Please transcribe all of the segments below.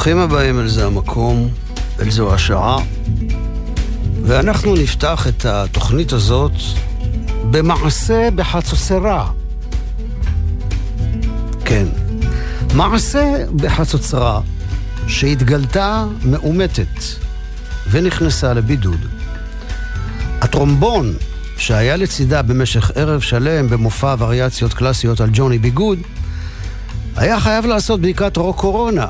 ברוכים הבאים אל זה המקום, אל זו השעה. ואנחנו נפתח את התוכנית הזאת במעשה בחצוצרה. כן, מעשה בחצוצרה שהתגלתה מאומתת ונכנסה לבידוד. הטרומבון שהיה לצידה במשך ערב שלם במופע וריאציות קלאסיות על ג'וני ביגוד, היה חייב לעשות בדיקת רוק קורונה,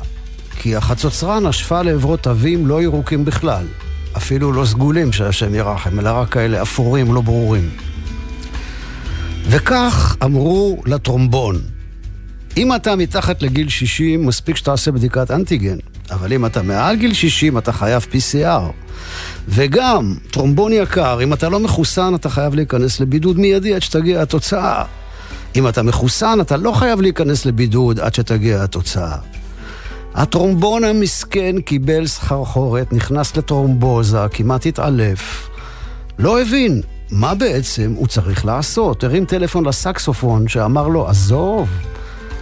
כי החצוצרה נשפה לעברו תווים לא ירוקים בכלל, אפילו לא סגולים שהשם ירחם, אלא רק כאלה אפורים, לא ברורים. וכך אמרו לטרומבון, אם אתה מתחת לגיל 60, מספיק שתעשה בדיקת אנטיגן, אבל אם אתה מעל גיל 60, אתה חייב PCR. וגם, טרומבון יקר, אם אתה לא מחוסן, אתה חייב להיכנס לבידוד מיידי עד שתגיע התוצאה. אם אתה מחוסן, אתה לא חייב להיכנס לבידוד עד שתגיע התוצאה. הטרומבון המסכן קיבל סחרחורת, נכנס לטרומבוזה, כמעט התעלף. לא הבין מה בעצם הוא צריך לעשות. הרים טלפון לסקסופון שאמר לו, עזוב,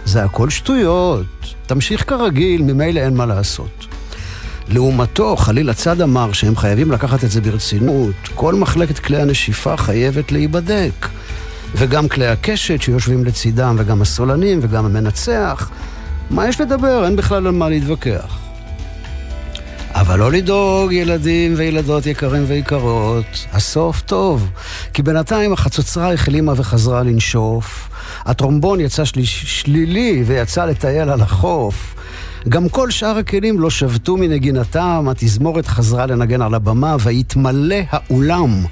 זה הכל שטויות, תמשיך כרגיל, ממילא אין מה לעשות. לעומתו, חליל הצד אמר שהם חייבים לקחת את זה ברצינות. כל מחלקת כלי הנשיפה חייבת להיבדק. וגם כלי הקשת שיושבים לצידם, וגם הסולנים, וגם המנצח. מה יש לדבר? אין בכלל על מה להתווכח. אבל לא לדאוג, ילדים וילדות יקרים ויקרות, הסוף טוב. כי בינתיים החצוצרה החלימה וחזרה לנשוף, הטרומבון יצא של... שלילי ויצא לטייל על החוף. גם כל שאר הכלים לא שבתו מנגינתם, התזמורת חזרה לנגן על הבמה ויתמלא האולם.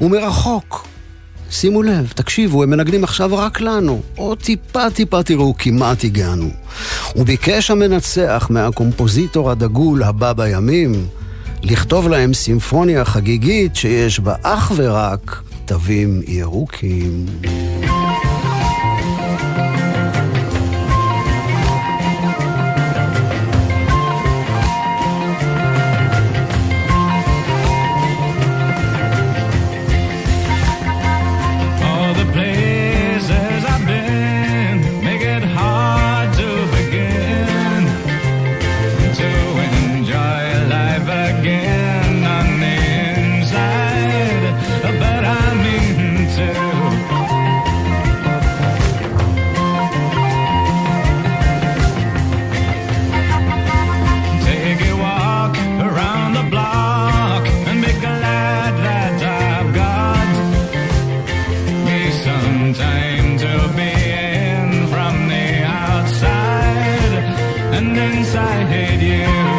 ומרחוק, שימו לב, תקשיבו, הם מנגנים עכשיו רק לנו. עוד טיפה טיפה תראו, כמעט הגענו. וביקש המנצח מהקומפוזיטור הדגול הבא בימים, לכתוב להם סימפוניה חגיגית שיש בה אך ורק תווים ירוקים. and inside you.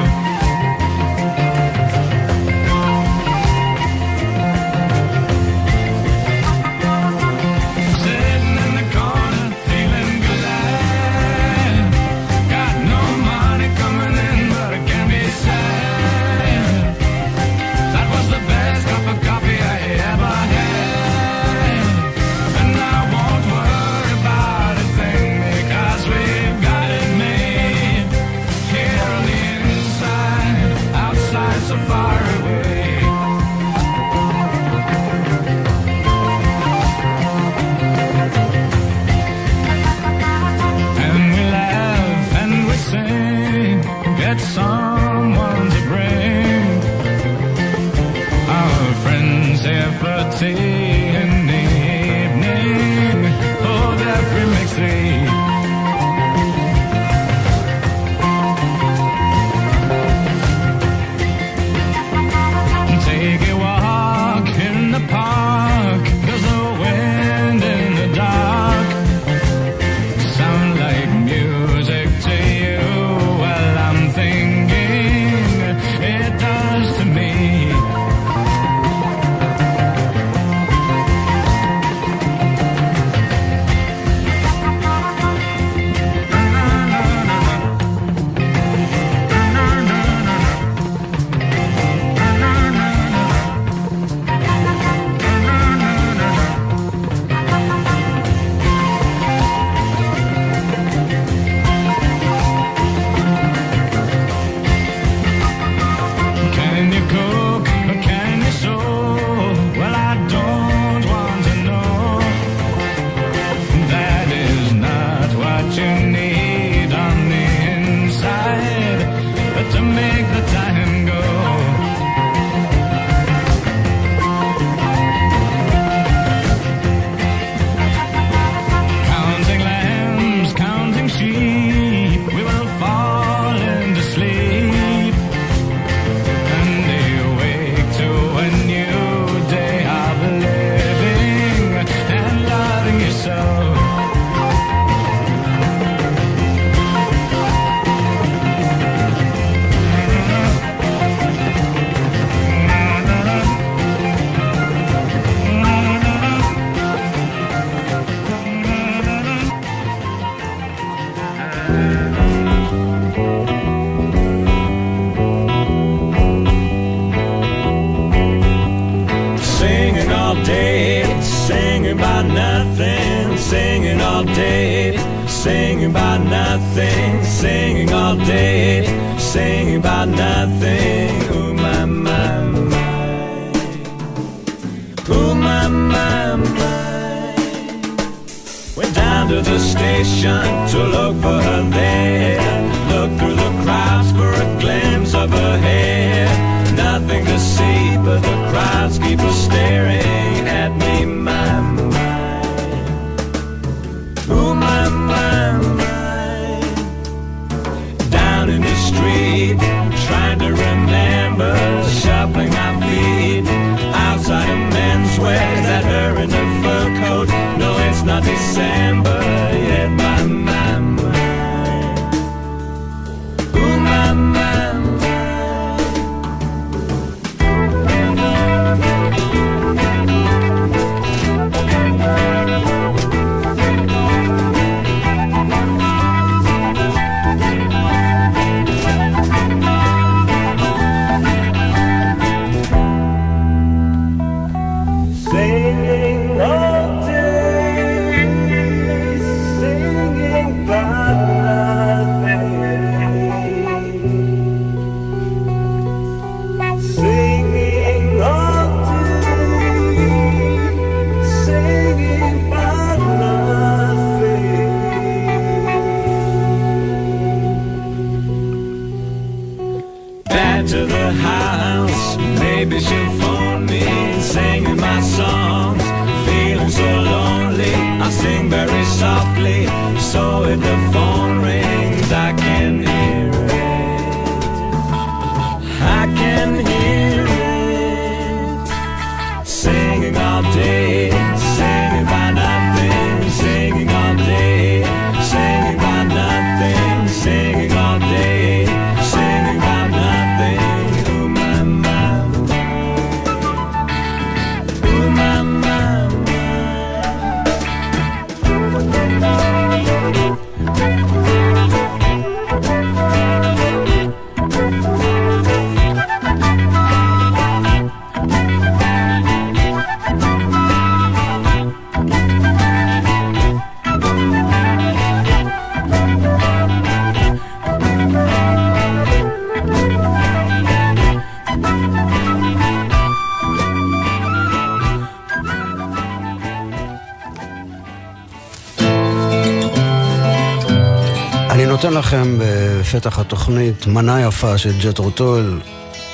לכם בפתח התוכנית מנה יפה של ג'טרוטול.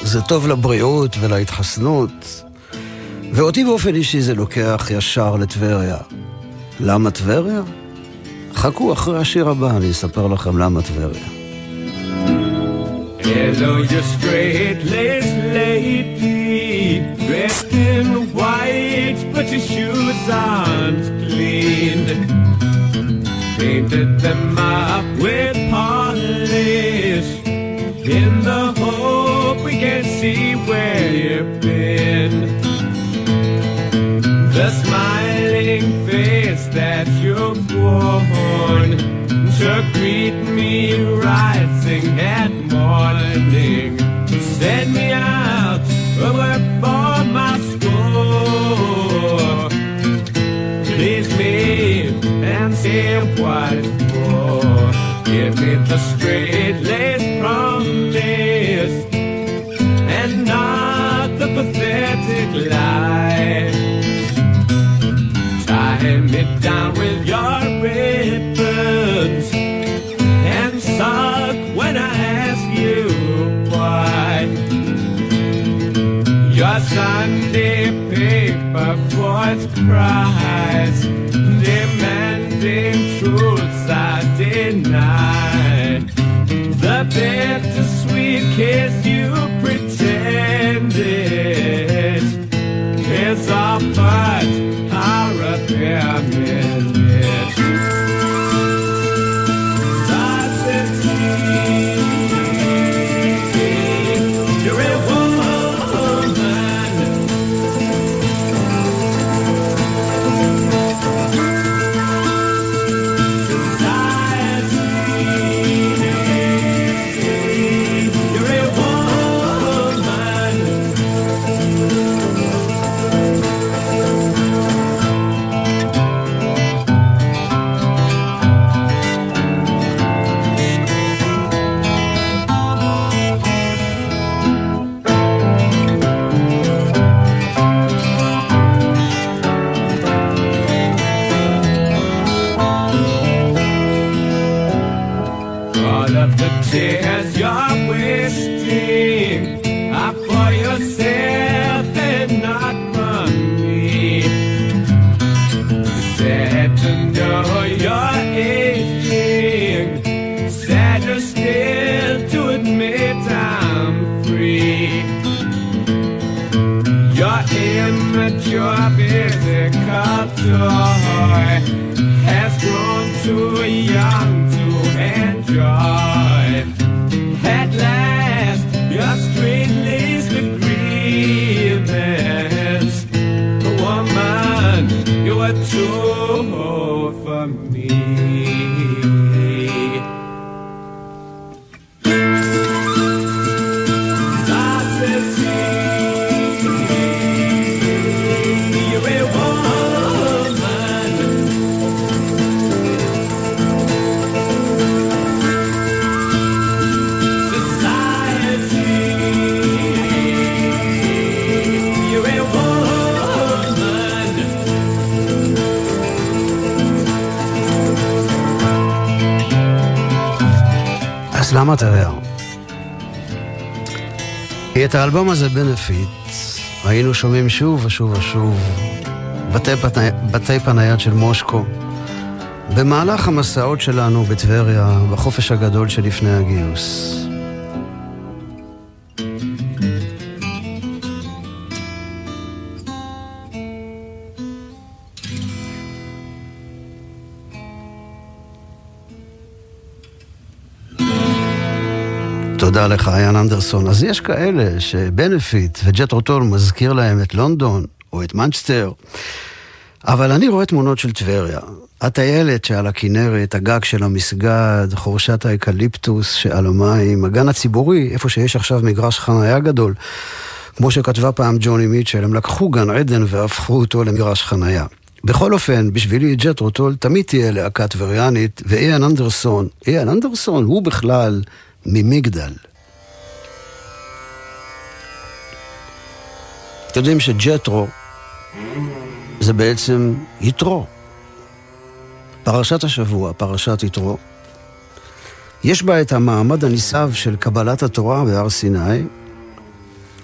זה טוב לבריאות ולהתחסנות, ואותי באופן אישי זה לוקח ישר לטבריה. למה טבריה? חכו אחרי השיר הבא, אני אספר לכם למה טבריה. Hello, your straight-laced lady, dressed in white, but your shoes aren't clean. Painted them up with see where you've been. The smiling face that you've worn to greet me rising at morning. Send me out for my school. Please me and say what for. Give me the straight laced Me down with your ribbons and suck when I ask you why. Your Sunday paper voice cries, demanding truths I deny. The bittersweet kiss you pretended את האלבום הזה, בנפיט, היינו שומעים שוב ושוב ושוב בתי, פני, בתי פנייד של מושקו, במהלך המסעות שלנו בטבריה, בחופש הגדול שלפני הגיוס. תודה לך, אנדרסון. אז יש כאלה שבנפיט וג'ת'רו טול מזכיר להם את לונדון או את מנצ'סטר, אבל אני רואה תמונות של טבריה. הטיילת שעל הכנרת, הגג של המסגד, חורשת האקליפטוס שעל המים, הגן הציבורי, איפה שיש עכשיו מגרש חניה גדול. כמו שכתבה פעם ג'וני מיטשל, הם לקחו גן עדן והפכו אותו למגרש חניה. בכל אופן, בשבילי ג'ת'רו טול תמיד תהיה להקה טבריאנית, ואיאן אנדרסון, איאן אנדרסון הוא בכלל ממגדל. אתם יודעים שג'טרו זה בעצם יתרו. פרשת השבוע, פרשת יתרו, יש בה את המעמד הנישב של קבלת התורה בהר סיני,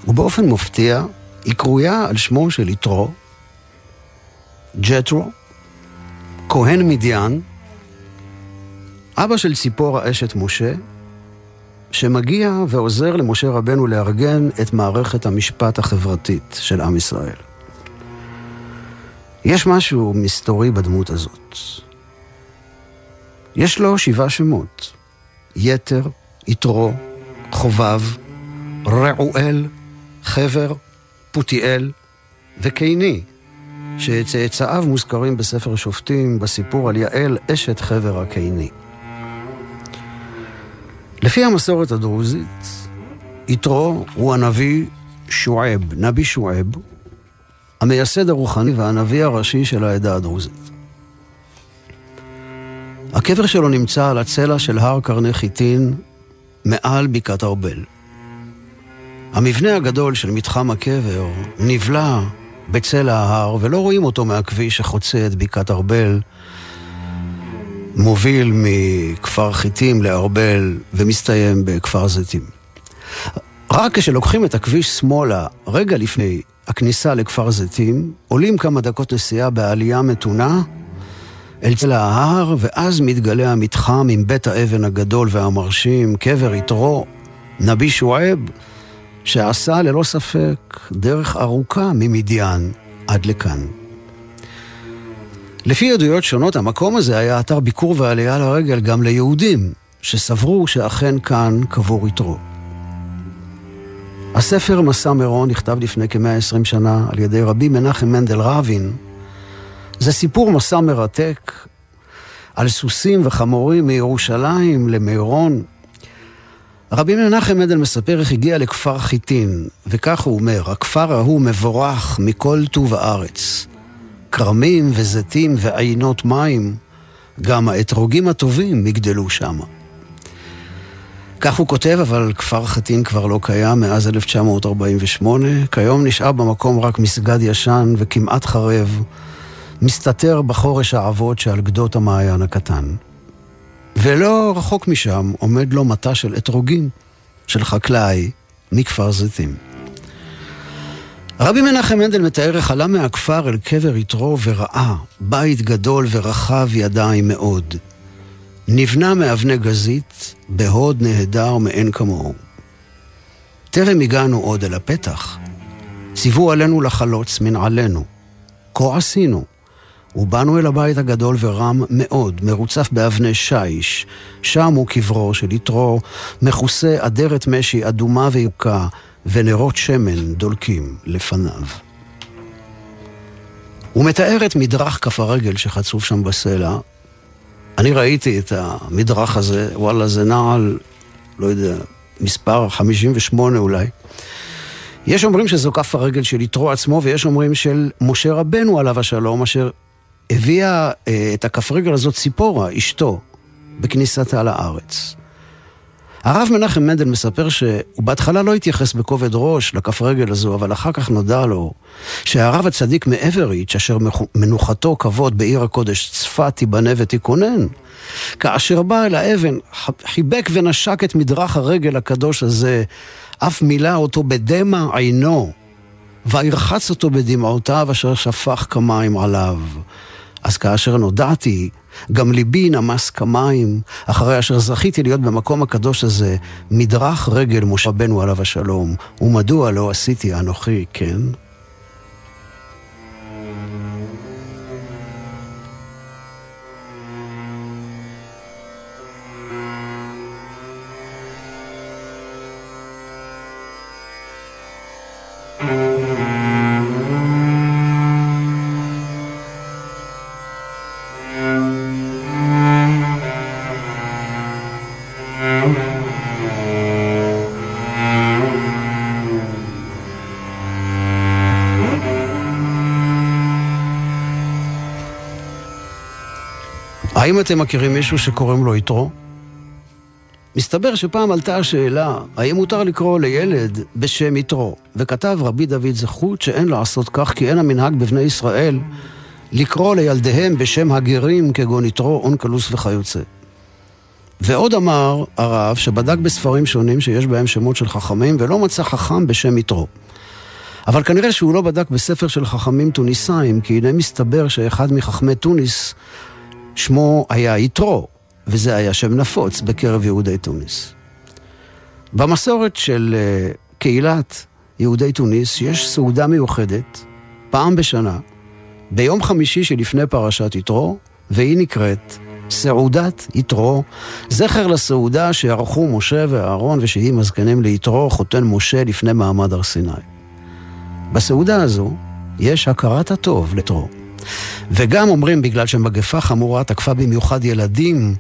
ובאופן מופתיע היא קרויה על שמו של יתרו, ג'טרו, כהן מדיין, אבא של ציפורה אשת משה, שמגיע ועוזר למשה רבנו לארגן את מערכת המשפט החברתית של עם ישראל. יש משהו מסתורי בדמות הזאת. יש לו שבעה שמות. יתר, יתרו, חובב, רעואל, חבר, פותיאל וקיני, שצאצאיו מוזכרים בספר שופטים בסיפור על יעל אשת חבר הקיני. לפי המסורת הדרוזית, יתרו הוא הנביא שועב, נבי שועב, המייסד הרוחני והנביא הראשי של העדה הדרוזית. הקבר שלו נמצא על הצלע של הר קרני חיטין מעל בקעת ארבל. המבנה הגדול של מתחם הקבר נבלע בצלע ההר ולא רואים אותו מהכביש שחוצה את בקעת ארבל מוביל מכפר חיטים לארבל ומסתיים בכפר זיתים. רק כשלוקחים את הכביש שמאלה, רגע לפני הכניסה לכפר זיתים, עולים כמה דקות נסיעה בעלייה מתונה אל צלע ההר, ואז מתגלה המתחם עם בית האבן הגדול והמרשים, קבר יתרו, נבי שועב, שעשה ללא ספק דרך ארוכה ממדיין עד לכאן. לפי עדויות שונות, המקום הזה היה אתר ביקור ועלייה לרגל גם ליהודים, שסברו שאכן כאן קבור יתרו. הספר מסע מירון נכתב לפני כ-120 שנה על ידי רבי מנחם מנדל רבין. זה סיפור מסע מרתק על סוסים וחמורים מירושלים למירון. רבי מנחם מנדל מספר איך הגיע לכפר חיטין, וכך הוא אומר, הכפר ההוא מבורך מכל טוב הארץ. כרמים וזיתים ועינות מים, גם האתרוגים הטובים יגדלו שם. כך הוא כותב, אבל כפר חטין כבר לא קיים מאז 1948. כיום נשאר במקום רק מסגד ישן וכמעט חרב, מסתתר בחורש האבות שעל גדות המעיין הקטן. ולא רחוק משם עומד לו מטע של אתרוגים, של חקלאי מכפר זיתים. רבי מנחם מנדל מתאר איך עלה מהכפר אל קבר יתרו וראה בית גדול ורחב ידיים מאוד. נבנה מאבני גזית, בהוד נהדר מאין כמוהו. טרם הגענו עוד אל הפתח. ציוו עלינו לחלוץ מנעלינו. כה עשינו. ובאנו אל הבית הגדול ורם מאוד, מרוצף באבני שיש. שם הוא קברו של יתרו, מכוסה אדרת משי אדומה ויוקה, ונרות שמן דולקים לפניו. הוא מתאר את מדרך כף הרגל שחצוף שם בסלע. אני ראיתי את המדרך הזה, וואלה, זה נעל, לא יודע, מספר 58 אולי. יש אומרים שזו כף הרגל של יתרו עצמו, ויש אומרים של משה רבנו עליו השלום, אשר הביאה אה, את הכף רגל הזאת ציפורה, אשתו, בכניסתה לארץ. הרב מנחם מנדל מספר שהוא בהתחלה לא התייחס בכובד ראש לכף רגל הזו, אבל אחר כך נודע לו שהרב הצדיק מאבריץ', אשר מנוחתו כבוד בעיר הקודש צפת תיבנה ותיכונן, כאשר בא אל האבן, חיבק ונשק את מדרך הרגל הקדוש הזה, אף מילא אותו בדמע עינו, וירחץ אותו בדמעותיו אשר שפך כמים עליו. אז כאשר נודעתי, גם ליבי נמס כמים, אחרי אשר זכיתי להיות במקום הקדוש הזה, מדרך רגל משה רבנו עליו השלום, ומדוע לא עשיתי אנוכי, כן? האם אתם מכירים מישהו שקוראים לו יתרו? מסתבר שפעם עלתה השאלה, האם מותר לקרוא לילד בשם יתרו? וכתב רבי דוד זכות שאין לעשות כך, כי אין המנהג בבני ישראל לקרוא לילדיהם בשם הגרים כגון יתרו, אונקלוס וכיוצא. ועוד אמר הרב שבדק בספרים שונים שיש בהם שמות של חכמים ולא מצא חכם בשם יתרו. אבל כנראה שהוא לא בדק בספר של חכמים טוניסאים, כי הנה מסתבר שאחד מחכמי טוניס שמו היה יתרו, וזה היה שם נפוץ בקרב יהודי תוניס. במסורת של אה, קהילת יהודי תוניס יש סעודה מיוחדת, פעם בשנה, ביום חמישי שלפני פרשת יתרו, והיא נקראת סעודת יתרו, זכר לסעודה שערכו משה ואהרון ושהיא מזכנים ליתרו, חותן משה לפני מעמד הר סיני. בסעודה הזו יש הכרת הטוב לתרו. וגם אומרים בגלל שמגפה חמורה תקפה במיוחד ילדים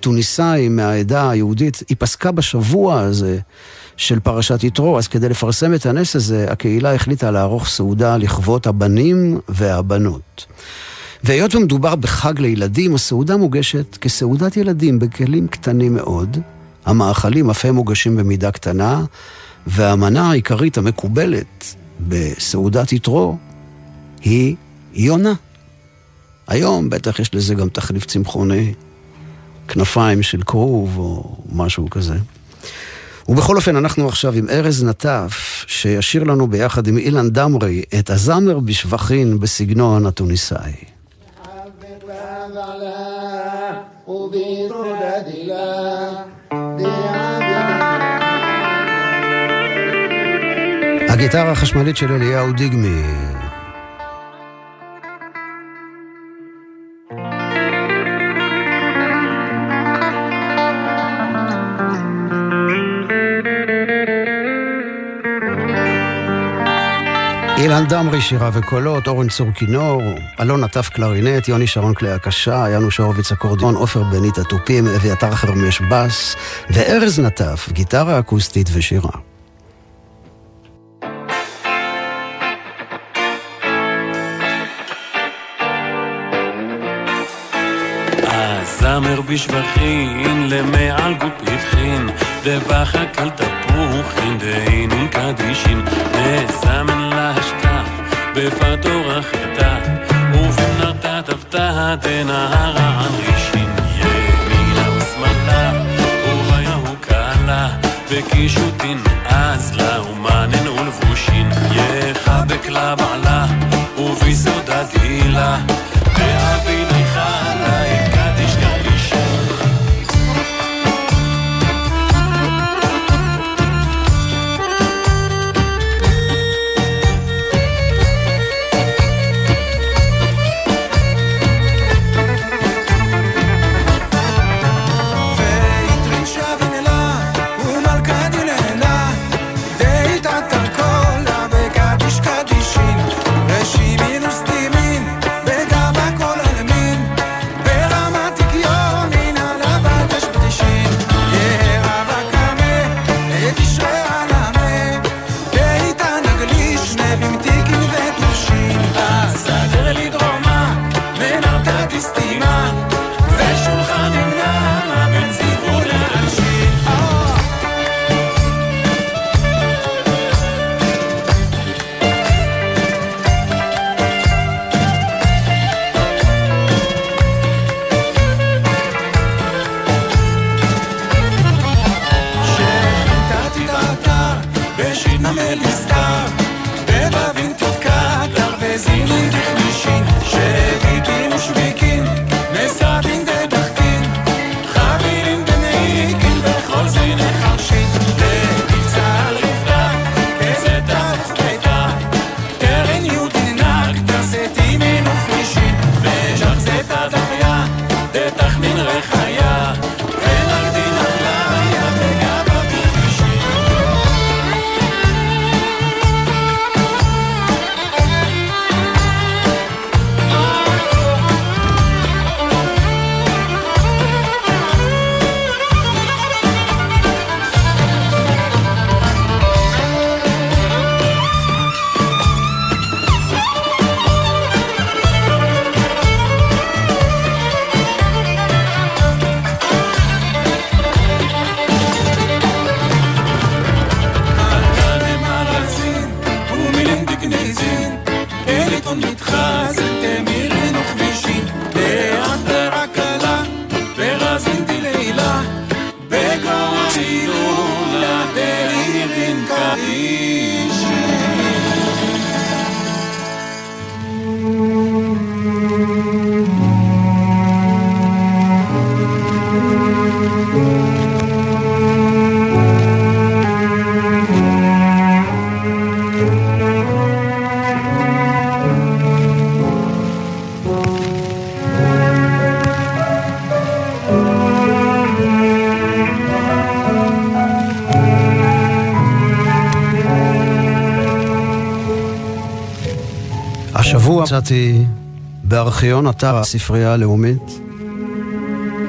טוניסאים מהעדה היהודית, היא פסקה בשבוע הזה של פרשת יתרו, אז כדי לפרסם את הנס הזה, הקהילה החליטה לערוך סעודה לכבוד הבנים והבנות. והיות ומדובר בחג לילדים, הסעודה מוגשת כסעודת ילדים בכלים קטנים מאוד. המאכלים אף הם מוגשים במידה קטנה, והמנה העיקרית המקובלת בסעודת יתרו היא יונה. היום בטח יש לזה גם תחליף צמחוני, כנפיים של כרוב או משהו כזה. ובכל אופן, אנחנו עכשיו עם ארז נטף, שישיר לנו ביחד עם אילן דמרי את הזמר בשבחין בסגנון התוניסאי. הגיטרה החשמלית של אליהו דיגמי אילן דמרי שירה וקולות, אורן צור כינור, אלון עטף קלרינט, יוני שרון כלי הקשה, יאנוש הורוביץ אקורדיון, עופר בנית התופים, אביתר חרמש בס, וארז נטף, גיטרה אקוסטית ושירה. זמר בשבחין למעל גופתכין דבחה קל תפוחין דהינון קדישין נזמן להשתה בפתור החטא ובמנרתה תפתה דנהרה על רישין ימינה ושמאלה וביהו קהלה וקישוטין אזלה ומנן ולבושין. יחבק לה בעלה וביסודה דילה מצאתי בארכיון אתר הספרייה הלאומית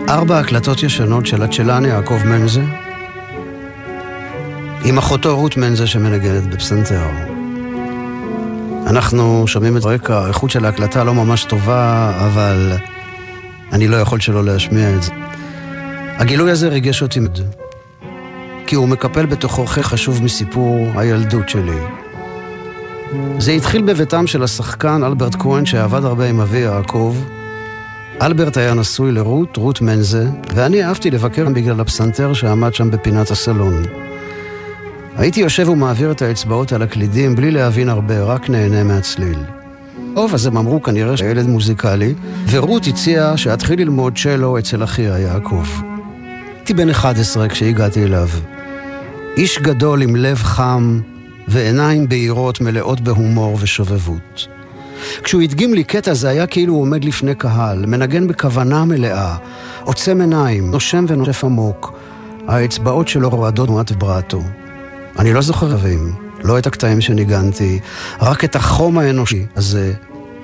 ארבע הקלטות ישנות של הצ'לן יעקב מנזה עם אחותו רות מנזה שמנגנת בפסנתר. אנחנו שומעים את רקע, האיכות של ההקלטה לא ממש טובה, אבל אני לא יכול שלא להשמיע את זה. הגילוי הזה ריגש אותי מאוד, כי הוא מקפל בתוכו חלק חשוב מסיפור הילדות שלי. זה התחיל בביתם של השחקן אלברט כהן שעבד הרבה עם אבי יעקב. אלברט היה נשוי לרות, רות מנזה, ואני אהבתי לבקר בגלל הפסנתר שעמד שם בפינת הסלון. הייתי יושב ומעביר את האצבעות על הקלידים בלי להבין הרבה, רק נהנה מהצליל. טוב, אז הם אמרו כנראה שהילד מוזיקלי, ורות הציעה שאתחיל ללמוד צ'לו אצל אחיה יעקב. הייתי בן 11 כשהגעתי אליו. איש גדול עם לב חם ועיניים בהירות מלאות בהומור ושובבות. כשהוא הדגים לי קטע זה היה כאילו הוא עומד לפני קהל, מנגן בכוונה מלאה, עוצם עיניים, נושם ונושף עמוק. האצבעות שלו רועדות תנועת ברטו. אני לא זוכר רבים, לא את הקטעים שניגנתי, רק את החום האנושי הזה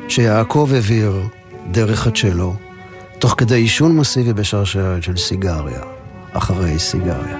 שיעקב העביר דרך הצ'לו, תוך כדי עישון מסיבי בשרשרת של סיגריה, אחרי סיגריה.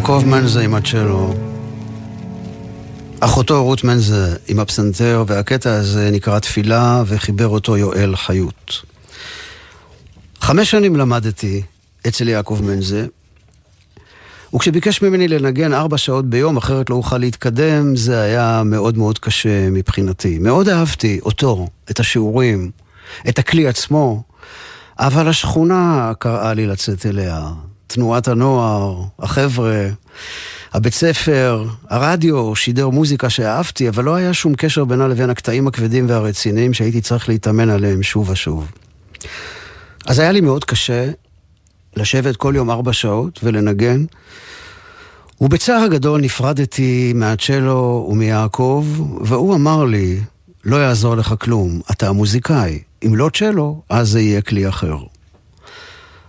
יעקב מנזה עם הצ'לו, אחותו רות מנזה עם הפסנתר, והקטע הזה נקרא תפילה, וחיבר אותו יואל חיות. חמש שנים למדתי אצל יעקב מנזה, וכשביקש ממני לנגן ארבע שעות ביום, אחרת לא אוכל להתקדם, זה היה מאוד מאוד קשה מבחינתי. מאוד אהבתי אותו, את השיעורים, את הכלי עצמו, אבל השכונה קראה לי לצאת אליה. תנועת הנוער, החבר'ה, הבית ספר, הרדיו שידר מוזיקה שאהבתי, אבל לא היה שום קשר בינה לבין הקטעים הכבדים והרציניים שהייתי צריך להתאמן עליהם שוב ושוב. אז היה לי מאוד קשה לשבת כל יום ארבע שעות ולנגן, ובצער הגדול נפרדתי מהצ'לו ומיעקב, והוא אמר לי, לא יעזור לך כלום, אתה המוזיקאי. אם לא צ'לו, אז זה יהיה כלי אחר.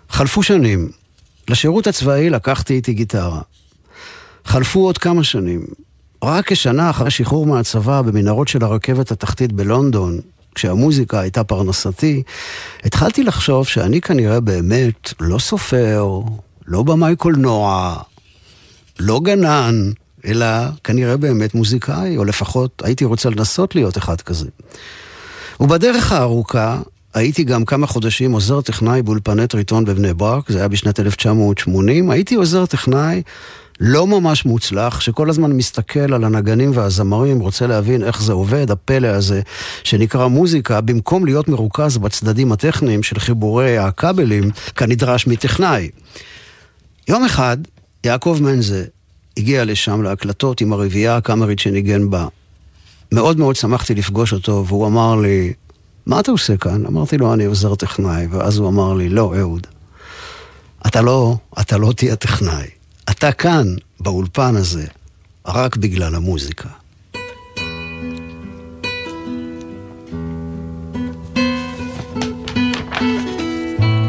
חלפו שנים. לשירות הצבאי לקחתי איתי גיטרה. חלפו עוד כמה שנים. רק כשנה אחרי שחרור מהצבא במנהרות של הרכבת התחתית בלונדון, כשהמוזיקה הייתה פרנסתי, התחלתי לחשוב שאני כנראה באמת לא סופר, לא במאי קולנוע, לא גנן, אלא כנראה באמת מוזיקאי, או לפחות הייתי רוצה לנסות להיות אחד כזה. ובדרך הארוכה הייתי גם כמה חודשים עוזר טכנאי באולפני טריטון בבני ברק, זה היה בשנת 1980, הייתי עוזר טכנאי לא ממש מוצלח, שכל הזמן מסתכל על הנגנים והזמרים, רוצה להבין איך זה עובד, הפלא הזה שנקרא מוזיקה, במקום להיות מרוכז בצדדים הטכניים של חיבורי הכבלים, כנדרש מטכנאי. יום אחד, יעקב מנזה הגיע לשם להקלטות עם הרביעייה הקאמרית שניגן בה. מאוד מאוד שמחתי לפגוש אותו, והוא אמר לי, מה אתה עושה כאן? אמרתי לו, אני עוזר טכנאי, ואז הוא אמר לי, לא, אהוד, אתה לא, אתה לא תהיה טכנאי. אתה כאן, באולפן הזה, רק בגלל המוזיקה.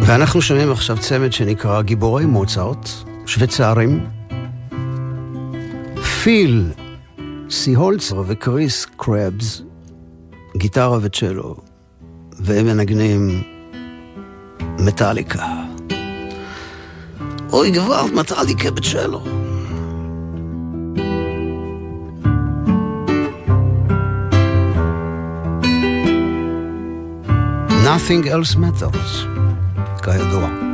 ואנחנו שומעים עכשיו צמד שנקרא גיבורי מוצרט, שוויצרים, פיל סיהולצר וקריס קרבס, גיטרה וצ'לו, והם מנגנים מטאליקה. אוי גוואלד, מטאליקה בצ'לו. Nothing else matters, כידוע.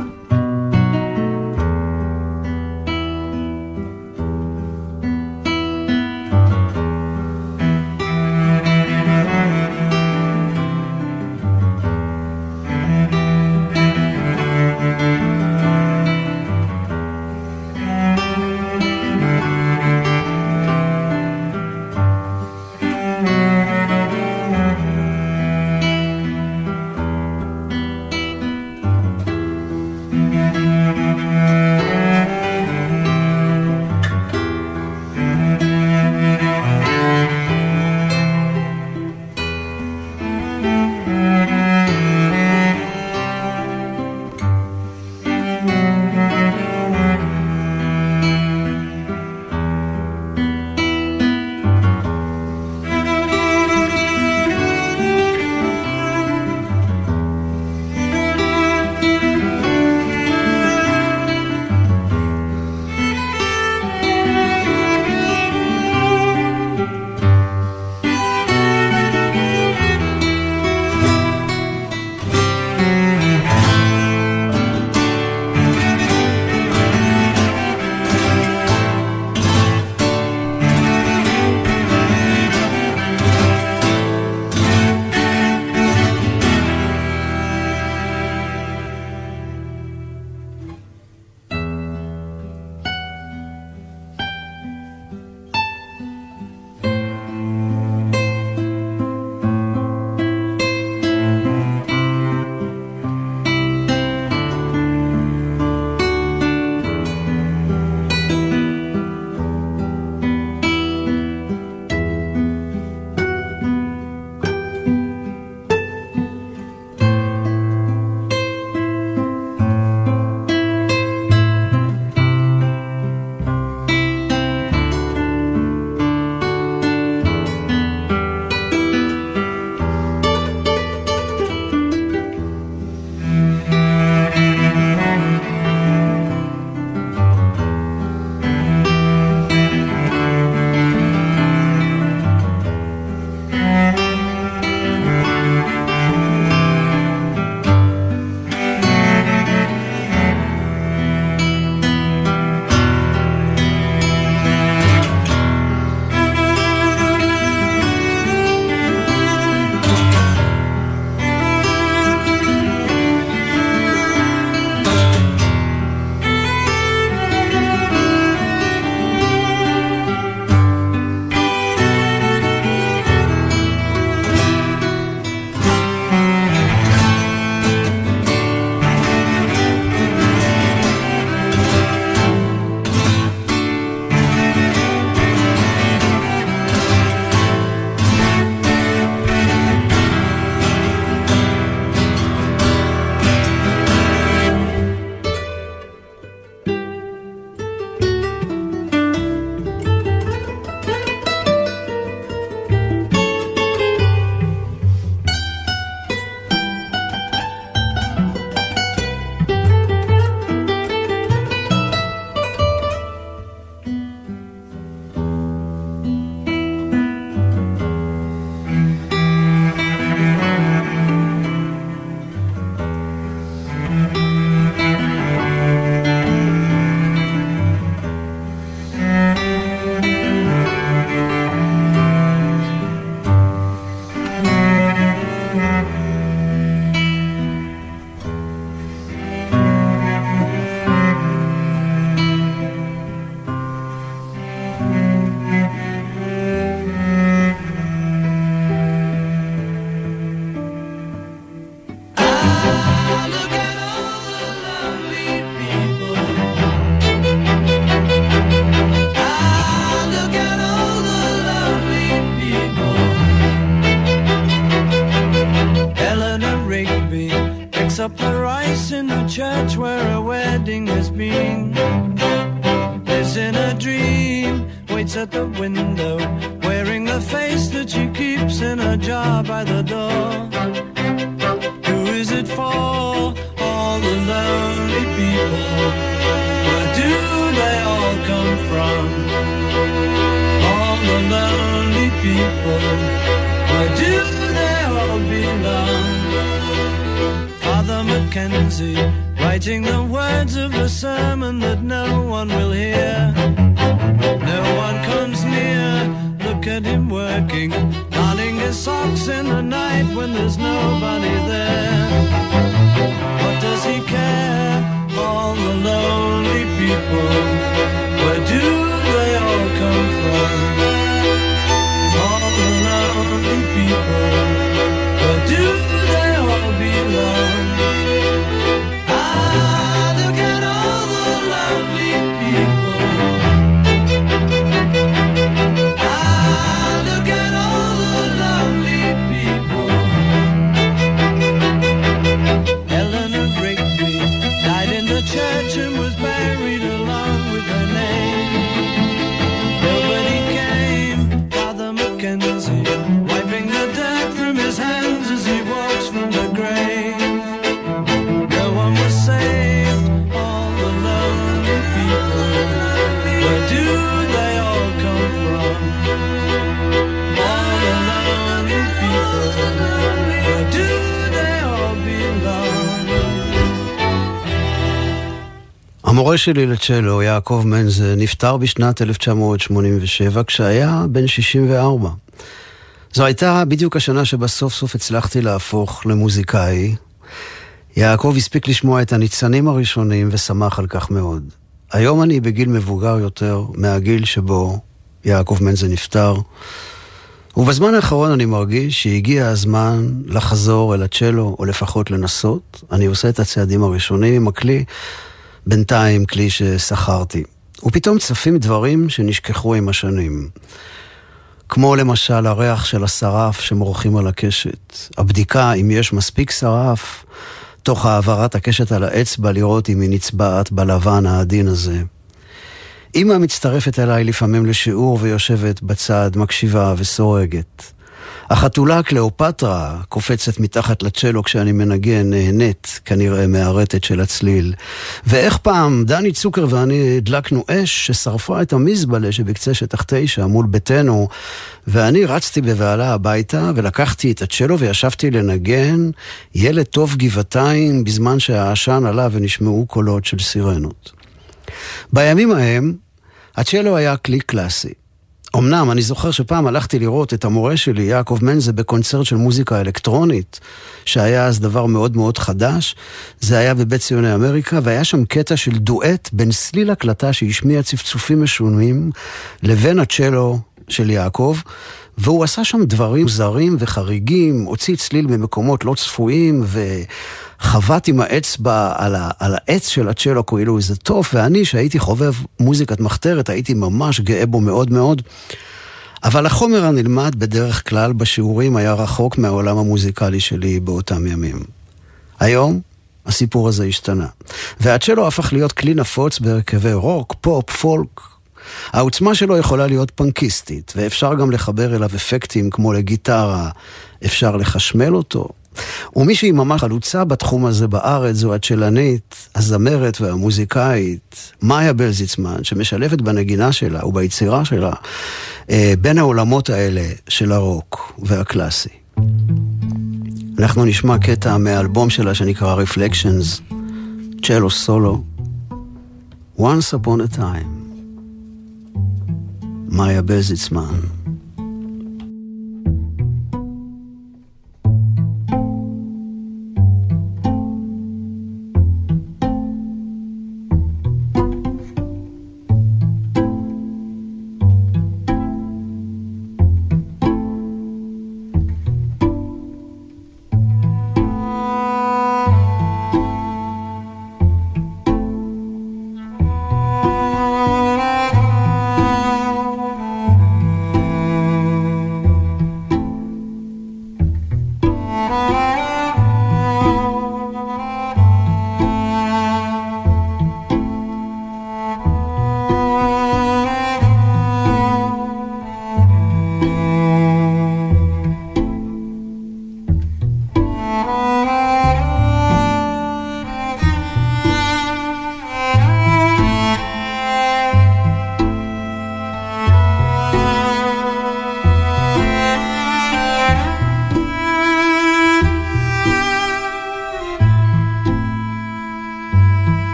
שלי לצ'לו, יעקב מנזה, נפטר בשנת 1987 כשהיה בן 64. זו הייתה בדיוק השנה שבה סוף סוף הצלחתי להפוך למוזיקאי. יעקב הספיק לשמוע את הניצנים הראשונים ושמח על כך מאוד. היום אני בגיל מבוגר יותר מהגיל שבו יעקב מנזה נפטר, ובזמן האחרון אני מרגיש שהגיע הזמן לחזור אל הצ'לו, או לפחות לנסות. אני עושה את הצעדים הראשונים עם הכלי, בינתיים כלי ששכרתי. ופתאום צפים דברים שנשכחו עם השנים. כמו למשל הריח של השרף שמורחים על הקשת. הבדיקה אם יש מספיק שרף, תוך העברת הקשת על האצבע לראות אם היא נצבעת בלבן העדין הזה. אמא מצטרפת אליי לפעמים לשיעור ויושבת בצד, מקשיבה וסורגת. החתולה קליאופטרה קופצת מתחת לצ'לו כשאני מנגן, נהנית כנראה מהרטט של הצליל. ואיך פעם דני צוקר ואני הדלקנו אש ששרפה את המזבלה שבקצה שטח תשע מול ביתנו, ואני רצתי בבהלה הביתה ולקחתי את הצ'לו וישבתי לנגן ילד טוב גבעתיים בזמן שהעשן עלה ונשמעו קולות של סירנות. בימים ההם הצ'לו היה כלי קלאסי. אמנם, אני זוכר שפעם הלכתי לראות את המורה שלי, יעקב מנזה, בקונצרט של מוזיקה אלקטרונית, שהיה אז דבר מאוד מאוד חדש. זה היה בבית ציוני אמריקה, והיה שם קטע של דואט בין סליל הקלטה שהשמיע צפצופים משונים, לבין הצ'לו של יעקב, והוא עשה שם דברים זרים וחריגים, הוציא צליל ממקומות לא צפויים, וחבט עם האצבע על, ה, על העץ של הצ'לו כאילו איזה טוב, ואני, שהייתי חובב מוזיקת מחתרת, הייתי ממש גאה בו מאוד מאוד. אבל החומר הנלמד בדרך כלל בשיעורים היה רחוק מהעולם המוזיקלי שלי באותם ימים. היום הסיפור הזה השתנה. והצ'לו הפך להיות כלי נפוץ בהרכבי רוק, פופ, פולק, העוצמה שלו יכולה להיות פנקיסטית, ואפשר גם לחבר אליו אפקטים כמו לגיטרה, אפשר לחשמל אותו. ומי שהיא ממש חלוצה בתחום הזה בארץ זו הצ'לנית, הזמרת והמוזיקאית, מאיה בלזיצמן, שמשלבת בנגינה שלה וביצירה שלה אה, בין העולמות האלה של הרוק והקלאסי. אנחנו נשמע קטע מאלבום שלה שנקרא Reflections, צ'לו סולו, Once Upon a Time. מאיה בזיצמן.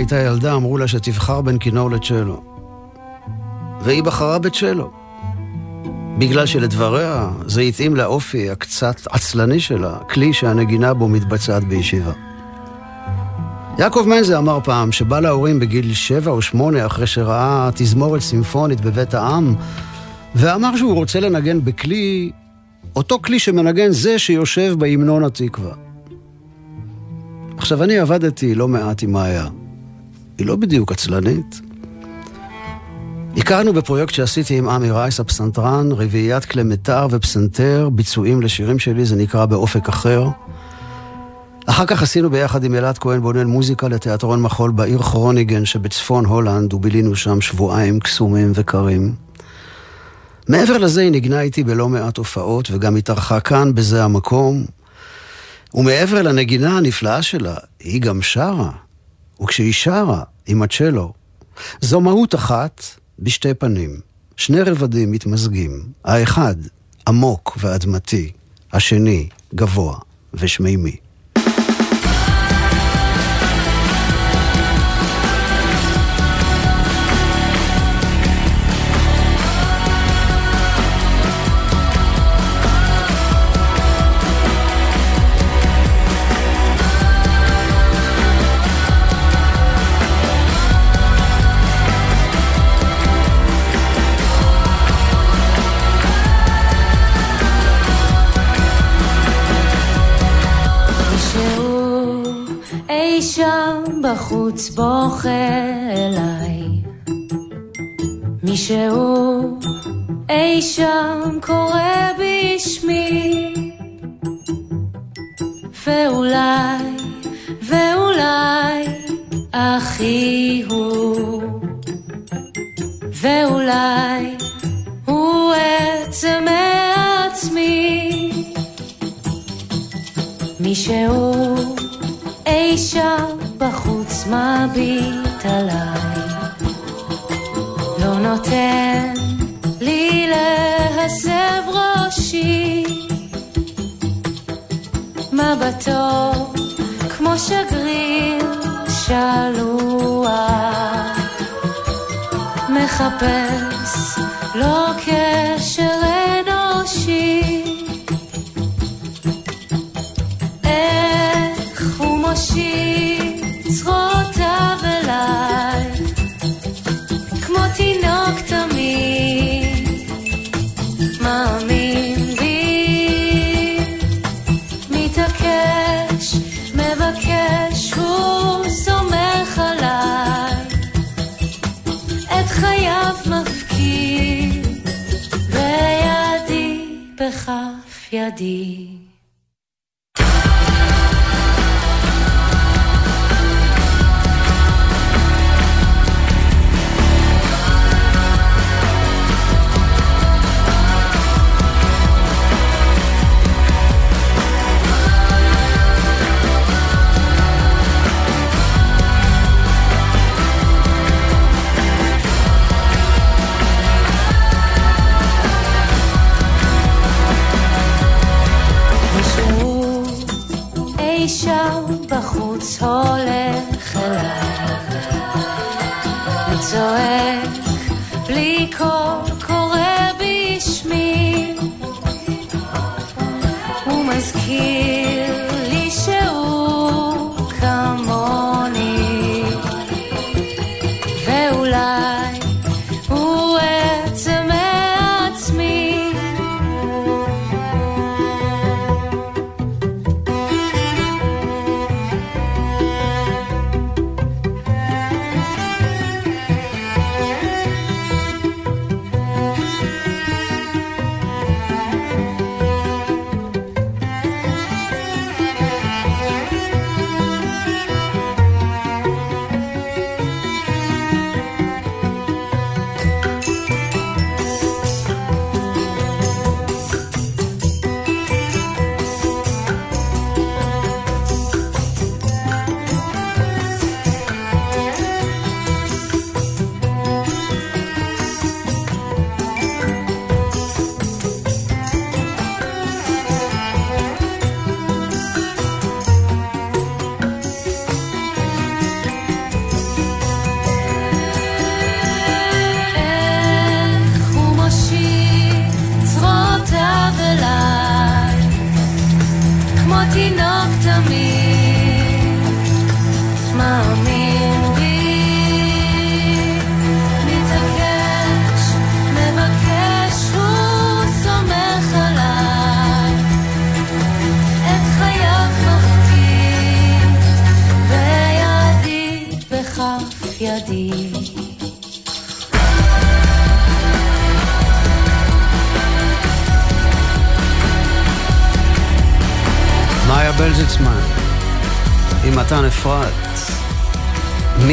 הייתה ילדה אמרו לה שתבחר בין כינור לצ'לו. והיא בחרה בצ'לו. בגלל שלדבריה זה התאים לאופי הקצת עצלני שלה, כלי שהנגינה בו מתבצעת בישיבה. יעקב מנזה אמר פעם שבא להורים בגיל שבע או שמונה אחרי שראה תזמורת סימפונית בבית העם, ואמר שהוא רוצה לנגן בכלי, אותו כלי שמנגן זה שיושב בהמנון התקווה. עכשיו, אני עבדתי לא מעט עם מאיה. היא לא בדיוק עצלנית. הכרנו בפרויקט שעשיתי עם עמי רייס, הפסנתרן, רביעיית כלי מיתר ופסנתר, ביצועים לשירים שלי, זה נקרא באופק אחר. אחר כך עשינו ביחד עם אלעד כהן בונן מוזיקה לתיאטרון מחול בעיר כרוניגן שבצפון הולנד, ובילינו שם שבועיים קסומים וקרים. מעבר לזה היא ניגנה איתי בלא מעט הופעות, וגם התארחה כאן, בזה המקום. ומעבר לנגינה הנפלאה שלה, היא גם שרה. וכשהיא שרה, עם הצ'לו, זו מהות אחת בשתי פנים. שני רבדים מתמזגים. האחד, עמוק ואדמתי. השני, גבוה ושמימי. בחוץ בוכה אליי. מישהו אי שם קורא בשמי, ואולי, שלוח, מחפש לא di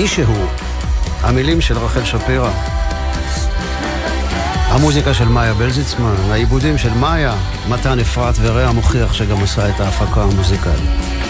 מישהו, המילים של רחל שפירא. המוזיקה של מאיה בלזיצמן, העיבודים של מאיה, מתן אפרת ורע מוכיח שגם עשה את ההפקה המוזיקלית.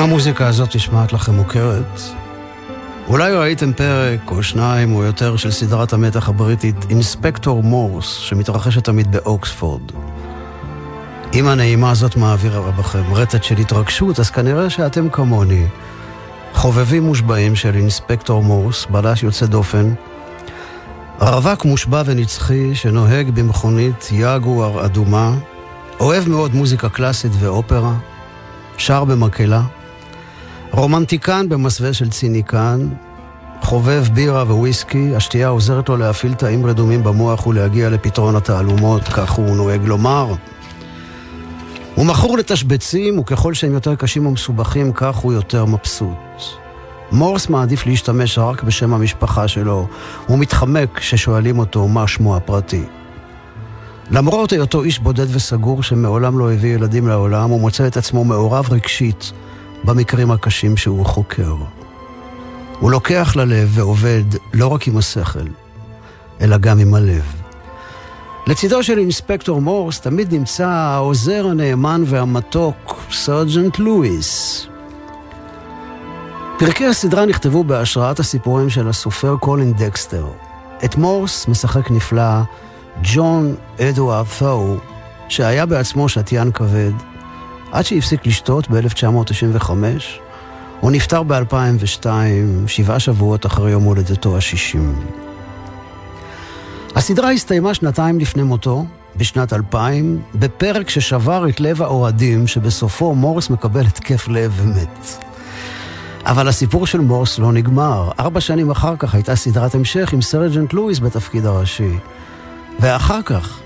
אם המוזיקה הזאת נשמעת לכם מוכרת, אולי ראיתם פרק או שניים או יותר של סדרת המתח הבריטית אינספקטור מורס, שמתרחשת תמיד באוקספורד. אם הנעימה הזאת מעבירה בכם רטט של התרגשות, אז כנראה שאתם כמוני, חובבים מושבעים של אינספקטור מורס, בלש יוצא דופן, רווק מושבע ונצחי שנוהג במכונית יגואר אדומה, אוהב מאוד מוזיקה קלאסית ואופרה, שר במקהלה, רומנטיקן במסווה של ציניקן, חובב בירה וויסקי, השתייה עוזרת לו להפעיל תאים רדומים במוח ולהגיע לפתרון התעלומות, כך הוא נוהג לומר. הוא מכור לתשבצים, וככל שהם יותר קשים ומסובכים, כך הוא יותר מבסוט. מורס מעדיף להשתמש רק בשם המשפחה שלו, הוא מתחמק כששואלים אותו מה שמו הפרטי. למרות היותו איש בודד וסגור שמעולם לא הביא ילדים לעולם, הוא מוצא את עצמו מעורב רגשית במקרים הקשים שהוא חוקר. הוא לוקח ללב ועובד לא רק עם השכל, אלא גם עם הלב. לצידו של Inspector מורס תמיד נמצא העוזר הנאמן והמתוק, Sergeant לואיס. פרקי הסדרה נכתבו בהשראת הסיפורים של הסופר קולין דקסטר. את מורס משחק נפלא ג'ון אדוארד ת'ו, שהיה בעצמו שתיין כבד, עד שהפסיק לשתות ב-1995, הוא נפטר ב-2002, שבעה שבועות אחרי יום הולדתו ה-60. הסדרה הסתיימה שנתיים לפני מותו, בשנת 2000, בפרק ששבר את לב האוהדים, שבסופו מורס מקבל התקף לב ומת. אבל הסיפור של מורס לא נגמר. ארבע שנים אחר כך הייתה סדרת המשך עם Sergeant לואיס בתפקיד הראשי. ואחר כך,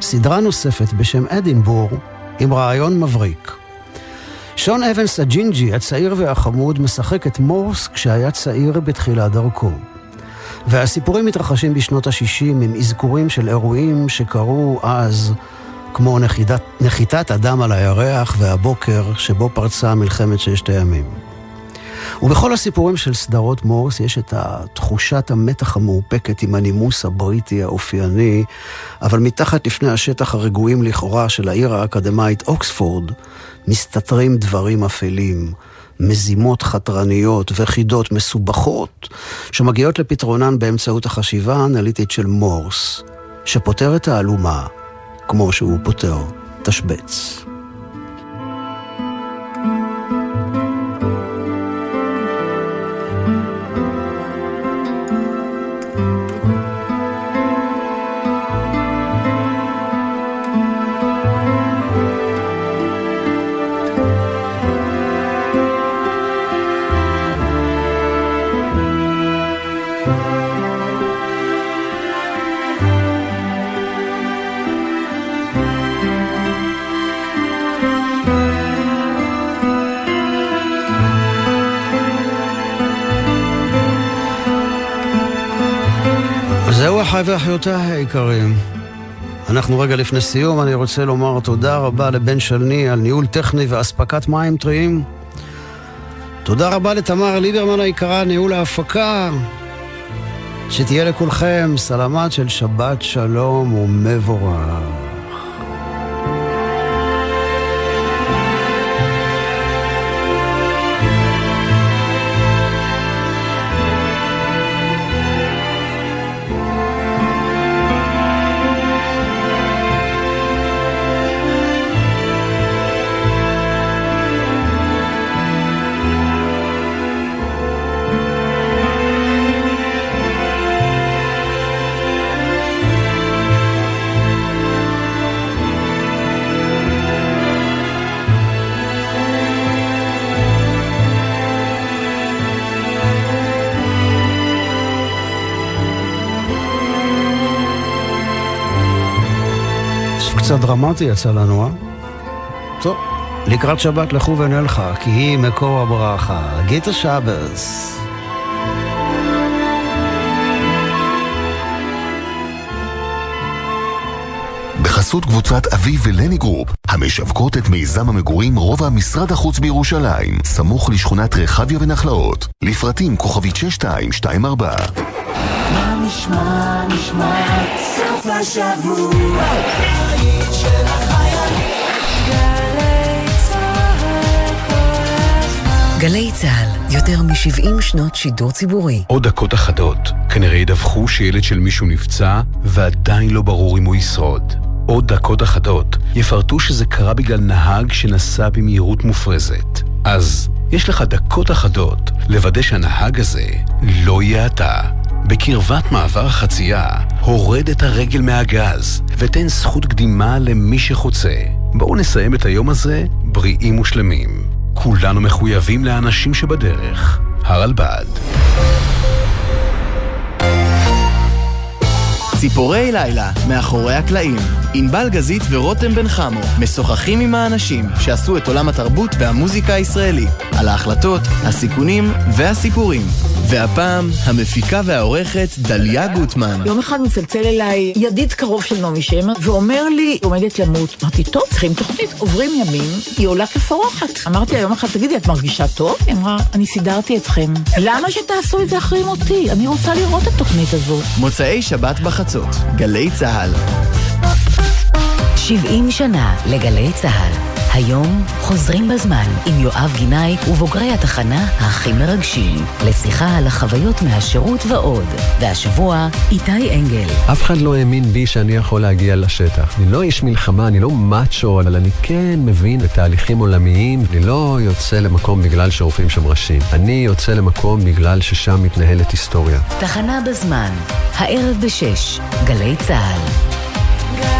סדרה נוספת בשם אנדוור, עם רעיון מבריק. שון אבנס הג'ינג'י, הצעיר והחמוד, משחק את מורס כשהיה צעיר בתחילת דרכו. והסיפורים מתרחשים בשנות ה-60 עם אזכורים של אירועים שקרו אז, כמו נחיתת, נחיתת אדם על הירח והבוקר שבו פרצה מלחמת ששת הימים. ובכל הסיפורים של סדרות מורס יש את תחושת המתח המאופקת עם הנימוס הבריטי האופייני, אבל מתחת לפני השטח הרגועים לכאורה של העיר האקדמאית אוקספורד, מסתתרים דברים אפלים, מזימות חתרניות וחידות מסובכות, שמגיעות לפתרונן באמצעות החשיבה האנליטית של מורס, שפותר את האלומה כמו שהוא פותר תשבץ. זהו אחי ואחיותיי היקרים. אנחנו רגע לפני סיום, אני רוצה לומר תודה רבה לבן שלני על ניהול טכני ואספקת מים טריים. תודה רבה לתמר ליברמן היקרה, ניהול ההפקה. שתהיה לכולכם סלמת של שבת שלום ומבורך. דרמטי יצא לנו, אה? טוב, לקראת שבת לכו ונלכה, כי היא מקור הברכה. גיטה שבס. בחסות קבוצת אביב ולני גרופ, המשווקות את מיזם המגורים רובע משרד החוץ בירושלים, סמוך לשכונת רחביה ונחלאות. לפרטים כוכבית 6224. מה נשמע, נשמע, סוף השבוע, הבית של החיילים. גלי צה"ל, יותר מ-70 שנות שידור ציבורי. עוד דקות אחדות, כנראה ידווחו שילד של מישהו נפצע, ועדיין לא ברור אם הוא ישרוד. עוד דקות אחדות יפרטו שזה קרה בגלל נהג שנסע במהירות מופרזת. אז יש לך דקות אחדות לוודא שהנהג הזה לא יהיה אתה. בקרבת מעבר החצייה, הורד את הרגל מהגז ותן זכות קדימה למי שחוצה. בואו נסיים את היום הזה בריאים ושלמים. כולנו מחויבים לאנשים שבדרך. הרלב"ד. ציפורי לילה, מאחורי הקלעים. ענבל גזית ורותם בן חמו משוחחים עם האנשים שעשו את עולם התרבות והמוזיקה הישראלי, על ההחלטות, הסיכונים והסיפורים. והפעם, המפיקה והעורכת דליה גוטמן. יום אחד מצלצל אליי ידיד קרוב של נעמי שמר, ואומר לי, היא עומדת למות. אמרתי, טוב, צריכים תוכנית. עוברים ימים, היא עולה כפורחת. אמרתי לה יום אחד, תגידי, את מרגישה טוב? היא אמרה, אני סידרתי אתכם. למה שתעשו את זה אחרי מותי? אני רוצה לראות את התוכנית הזו. מוצאי שבת בחצות, גלי צה"ל. 70 שנה לגלי צה"ל. היום חוזרים בזמן עם יואב גינאי ובוגרי התחנה הכי מרגשים לשיחה על החוויות מהשירות ועוד. והשבוע, איתי אנגל. אף אחד לא האמין בי שאני יכול להגיע לשטח. אני לא איש מלחמה, אני לא מאצ'ו, אבל אני כן מבין בתהליכים עולמיים. אני לא יוצא למקום בגלל שרופאים שם ראשים. אני יוצא למקום בגלל ששם מתנהלת היסטוריה. תחנה בזמן, הערב בשש, גלי צה"ל.